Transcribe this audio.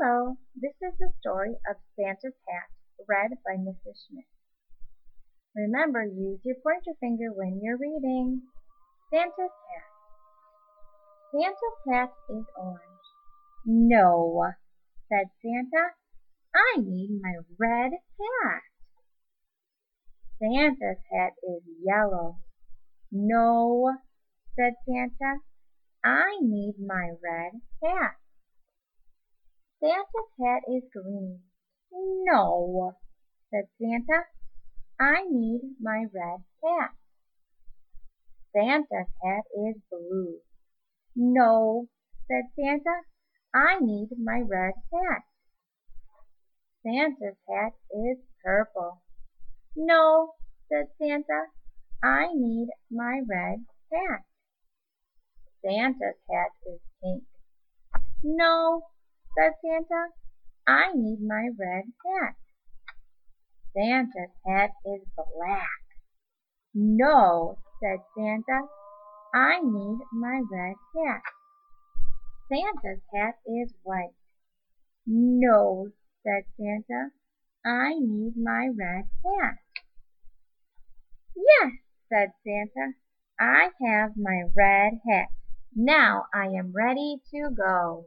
Hello, this is the story of Santa's Hat, read by Mrs. Schmidt. Remember, use your pointer finger when you're reading. Santa's Hat. Santa's hat is orange. No, said Santa. I need my red hat. Santa's hat is yellow. No, said Santa. I need my red hat. Santa's hat is green. No, said Santa. I need my red hat. Santa's hat is blue. No, said Santa. I need my red hat. Santa's hat is purple. No, said Santa. I need my red hat. Santa's hat is pink. No, said Santa. I need my red hat. Santa's hat is black. No, said Santa. I need my red hat. Santa's hat is white. No, said Santa. I need my red hat. Yes, said Santa. I have my red hat. Now I am ready to go.